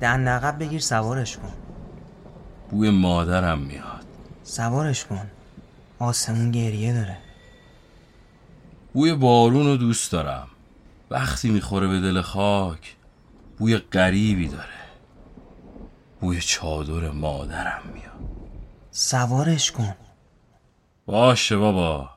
دن عقب بگیر سوارش کن. بوی مادرم میاد. سوارش کن. آسمون گریه داره. بوی بارون رو دوست دارم. وقتی می‌خوره به دل خاک بوی غریبی داره. بوی چادر مادرم میاد. سوارش کن. باشه بابا.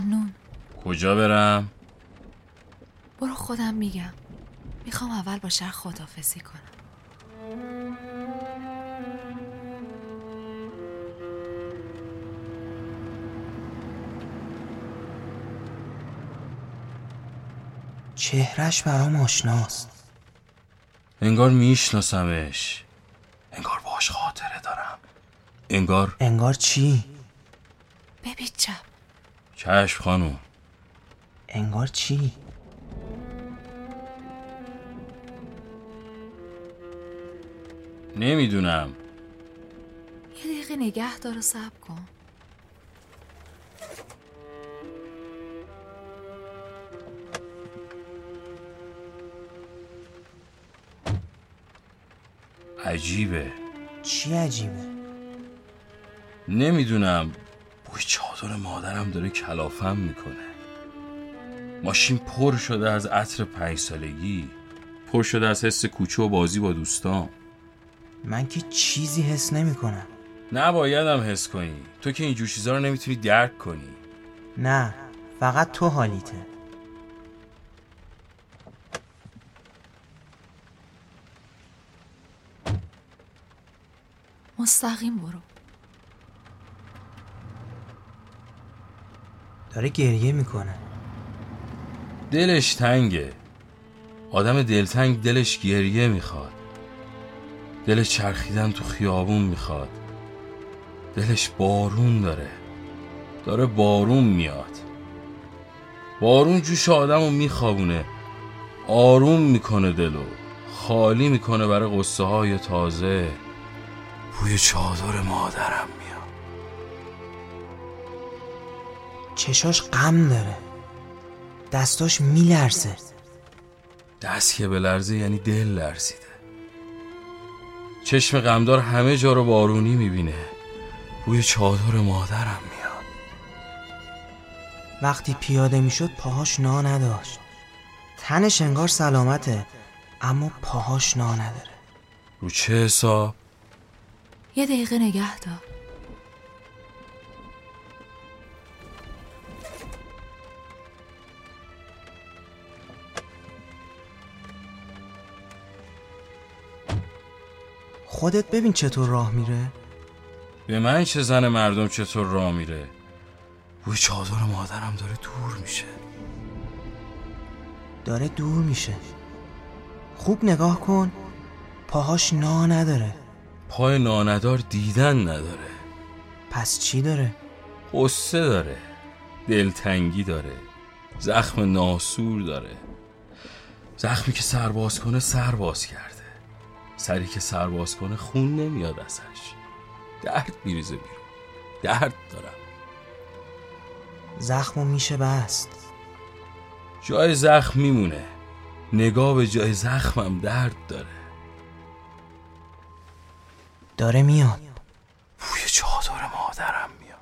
ممنون. کجا برم؟ برو خودم میگم. می‌خوام اول با شهر خدافزی کنم. چهرش برام آشناست. انگار میشناسمش. انگار باش خاطره دارم. انگار انگار چی؟ چشم خانوم انگار چی؟ نمی‌دونم. یه دقیقه نگه دار و صبر کن. عجیبه. چی عجیبه؟ نمی‌دونم. بوی چادر مادرم داره کلافم می‌کنه. ماشین پر شده از عطر پنج سالگی پر شده از حس کوچه و بازی با دوستان. من که چیزی حس نمی کنم نبایدم حس کنی. تو که اینجور چیزا رو نمی‌تونی درک کنی. نه فقط تو حالیته. مستقیم برو. داره گریه می‌کنه. دلش تنگه. آدم دلتنگ دلش گریه می‌خواد. دلش چرخیدن تو خیابون می‌خواد. دلش بارون داره. داره بارون میاد. بارون جوش آدم رو میخوابونه. آروم می‌کنه دلو. خالی می‌کنه برای قصه های تازه. بوی چادر مادرم. چشاش غم داره. دستاش میلرزه. دست که به لرزه یعنی دل لرزیده. چشم غمدار همه جا رو بارونی می‌بینه. بوی چادر مادرم میاد. وقتی پیاده می‌شد پاهاش نا نداشت. تنش انگار سلامته اما پاهاش نا نداره. رو چه حساب؟ یه دقیقه نگه دار. خودت ببین چطور راه میره. به من چه زن مردم چطور راه میره؟ بوی چادر مادرم داره دور میشه. داره دور میشه. خوب نگاه کن. پاهاش نا نداره. پای ناندار دیدن نداره. پس چی داره؟ قصه داره. دلتنگی داره. زخم ناسور داره. زخمی که سرباز کنه سرباز کرده سری که سرباز کنه خون نمیاد ازش. درد میریزه بیرون. درد دارم. زخمو میشه بست. جای زخم میمونه. نگاه به جای زخمم درد داره. داره میاد. بوی چادر مادرم میاد.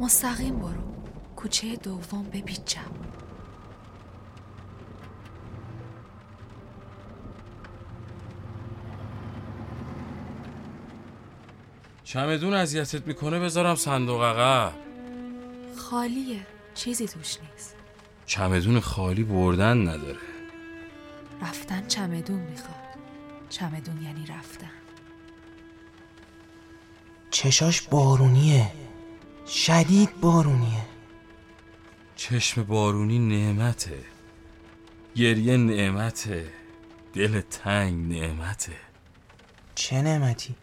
مستقیم برو. کوچه دوم بپیچم. چمدون اذیتت می‌کنه بذارم صندوق عقب. خالیه. چیزی توش نیست. چمدون خالی بردن نداره. رفتن چمدون می‌خواد. چمدون یعنی رفتن. چشاش بارونیه. شدید بارونیه. چشم بارونی نعمته. گریه نعمته. دل تنگ نعمته. چه نعمتی؟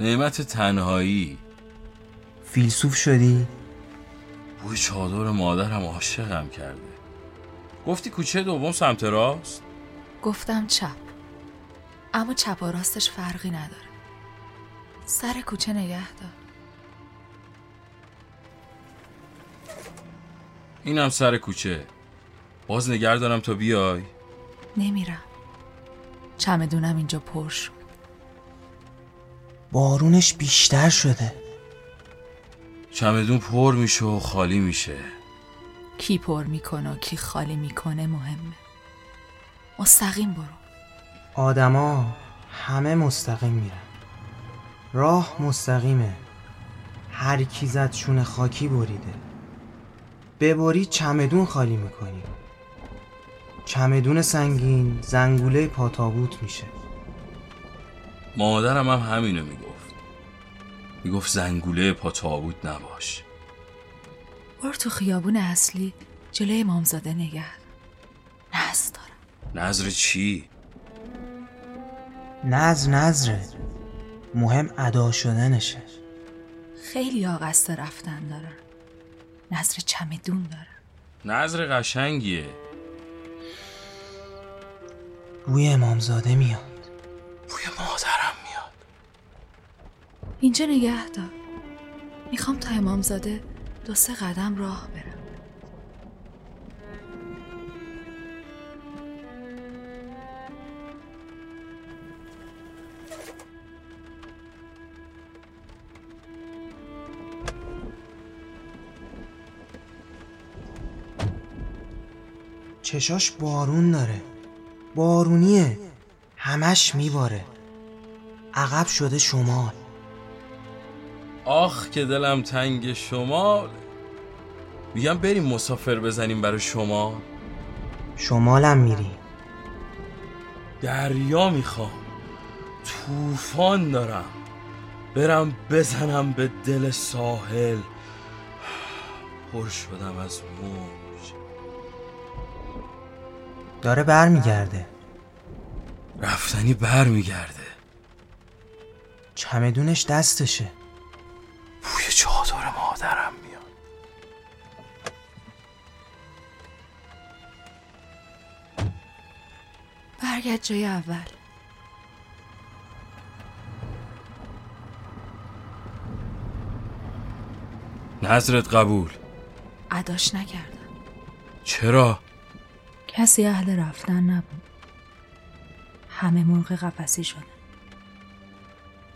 نعمت تنهایی. فیلسوف شدی؟ بوی چادر مادرم عاشقم کرده. گفتی کوچه دوم سمت راست؟ گفتم چپ. اما چپ و راستش فرقی نداره. سر کوچه نگه دار. اینم سر کوچه. باز نگر دارم تا بیای. نمیرم. چمدونم اینجا پر شد. بارونش بیشتر شده. چمدون پر میشه و خالی میشه. کی پر می‌کنه و کی خالی می‌کنه مهمه. مستقیم برو. آدما همه مستقیم میرن. راه مستقیمه. هر کی زد شونه خاکی بریده. ببری چمدون خالی می‌کنی. چمدون سنگین زنگوله پاتابوت میشه. مادرم هم همینو می‌گفت. می‌گفت زنگوله پا تابوت نباش. برو تو خیابون اصلی جلوی امامزاده نگه. نز دارم. نظر چی؟ نظر نظره مهم ادا شدنشه. خیلی قصد رفتن دارن نظر چمدون دارن نظر قشنگیه. بوی امامزاده میاد. بوی مادرم میاد اینجا نگه دار. می‌خوام تا امامزاده دو سه قدم راه برم. چشاش بارون داره. بارونیه. همش میباره. عقب شده شمال. آخ که دلم تنگ شمال میگم بریم مسافر بزنیم برای شما. شمالم میری. دریا می‌خوام. طوفان دارم. برم بزنم به دل ساحل. پر شدم از موج. داره برمیگرده. رفتنی بر میگرده چمدونش دستشه. برگرد جای اول. نظرت قبول؟ اداش نکردم. چرا؟ کسی اهل رفتن نبود. همه مرغ قفسی شدن.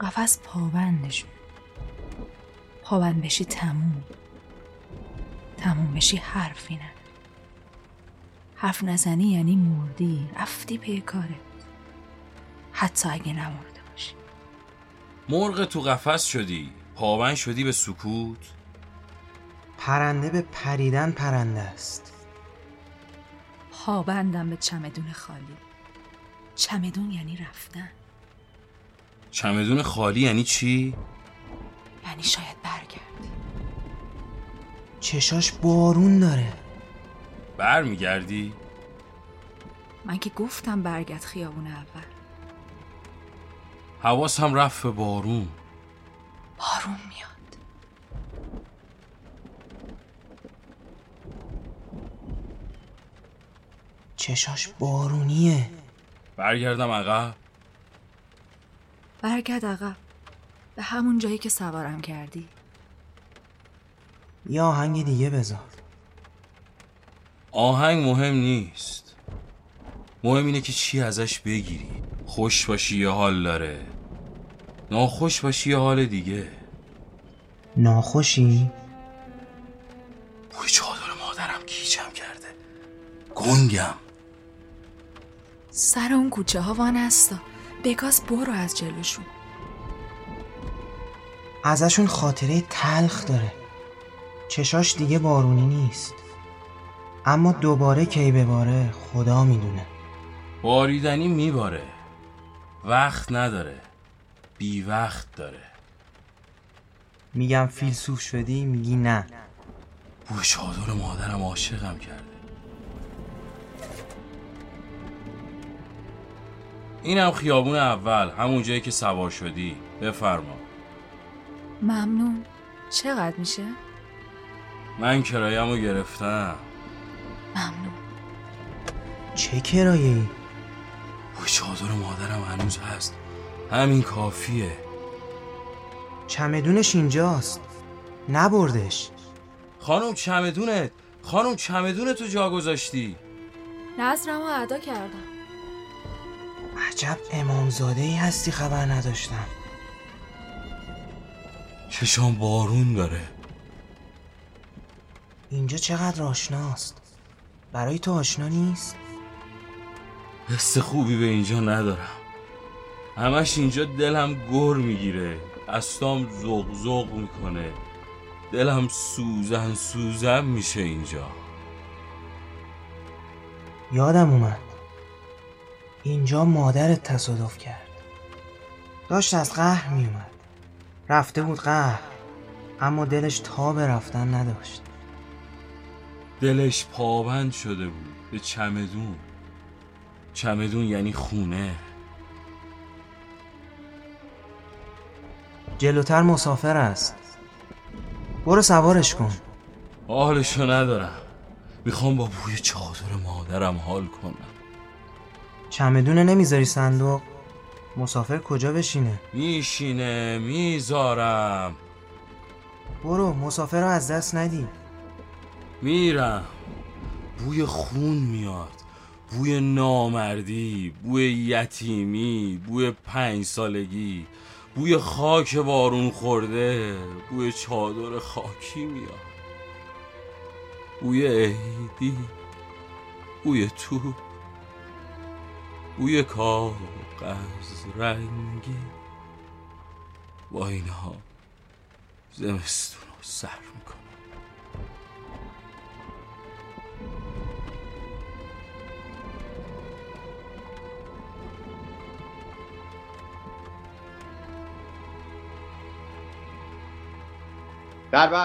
قفس پابندشون پابند بشی تموم. تموم بشی حرفی نداری حرف نزنی یعنی مردی. رفتی پی کاره حتی اگه نمرده باشی. مرغ تو قفس شدی. پابند شدی به سکوت. پرنده به پریدن پرنده است. پابندم به چمدون خالی. چمدون یعنی رفتن. چمدون خالی یعنی چی؟ یعنی شاید برگردی. چشاش بارون داره. بر میگردی؟ من که گفتم برگت خیابون اول حواسم رفت به بارون بارون میاد چشاش بارونیه برگردم آقا. برگرد آقا. به همون جایی که سوارم کردی یا آهنگ دیگه بذار آهنگ مهم نیست. مهم اینه که چی ازش بگیری. خوش باشی یه حال داره. ناخوش باشی یه حال دیگه. ناخوشی؟ بوی چادر مادرم گیجم کرده. گنگم. سر اون کوچه ها وانستا بگاز برو از جلوشون. ازشون خاطره تلخ داره. چشاش دیگه بارونی نیست. اما دوباره کی بباره خدا می‌دونه. باریدنی میباره. وقت نداره. بی وقت داره. میگم فیلسوف شدی میگی نه. بوی چادر مادرم عاشقم کرده. اینم خیابون اول همون جایی که سوار شدی. بفرما. ممنون. چقدر میشه؟ من کرایه‌مو رو گرفتم. ممنون. چه کرایه؟ ای؟ چادر مادرم هنوز هست. همین کافیه. چمدونش اینجاست. نبردش. خانم چمدونت. خانم چمدونت تو جا گذاشتی. نظرم رو ادا کردم. عجب امامزاده ای هستی خبر نداشتم. چشام بارون داره. اینجا چقدر آشناست؟ برای تو آشنا نیست؟ حس خوبی به اینجا ندارم. همش اینجا دلم گر می‌گیره. استام زغ زغ می‌کنه. دلم سوزن سوزن میشه اینجا. یادم اومد. اینجا مادرت تصادف کرد. داشت از قهر میومد رفته بود قهر اما دلش تا به رفتن نداشت. دلش پابند شده بود به چمدون. چمدون یعنی خونه. جلوتر مسافر است. برو سوارش کن. حالشو ندارم. می‌خوام با بوی چادر مادرم حال کنم. چمدونه نمی‌ذاری صندوق؟ مسافر کجا بشینه؟ میشینه می‌ذارم. برو مسافر رو از دست ندی. میرم. بوی خون میاد. بوی نامردی بوی یتیمی بوی پنج سالگی بوی خاک بارون خورده بوی چادر خاکی میاد. بوی عیدی بوی تو بوی کاغذ رنگی. با اینها زمستون رو ဒါတပါ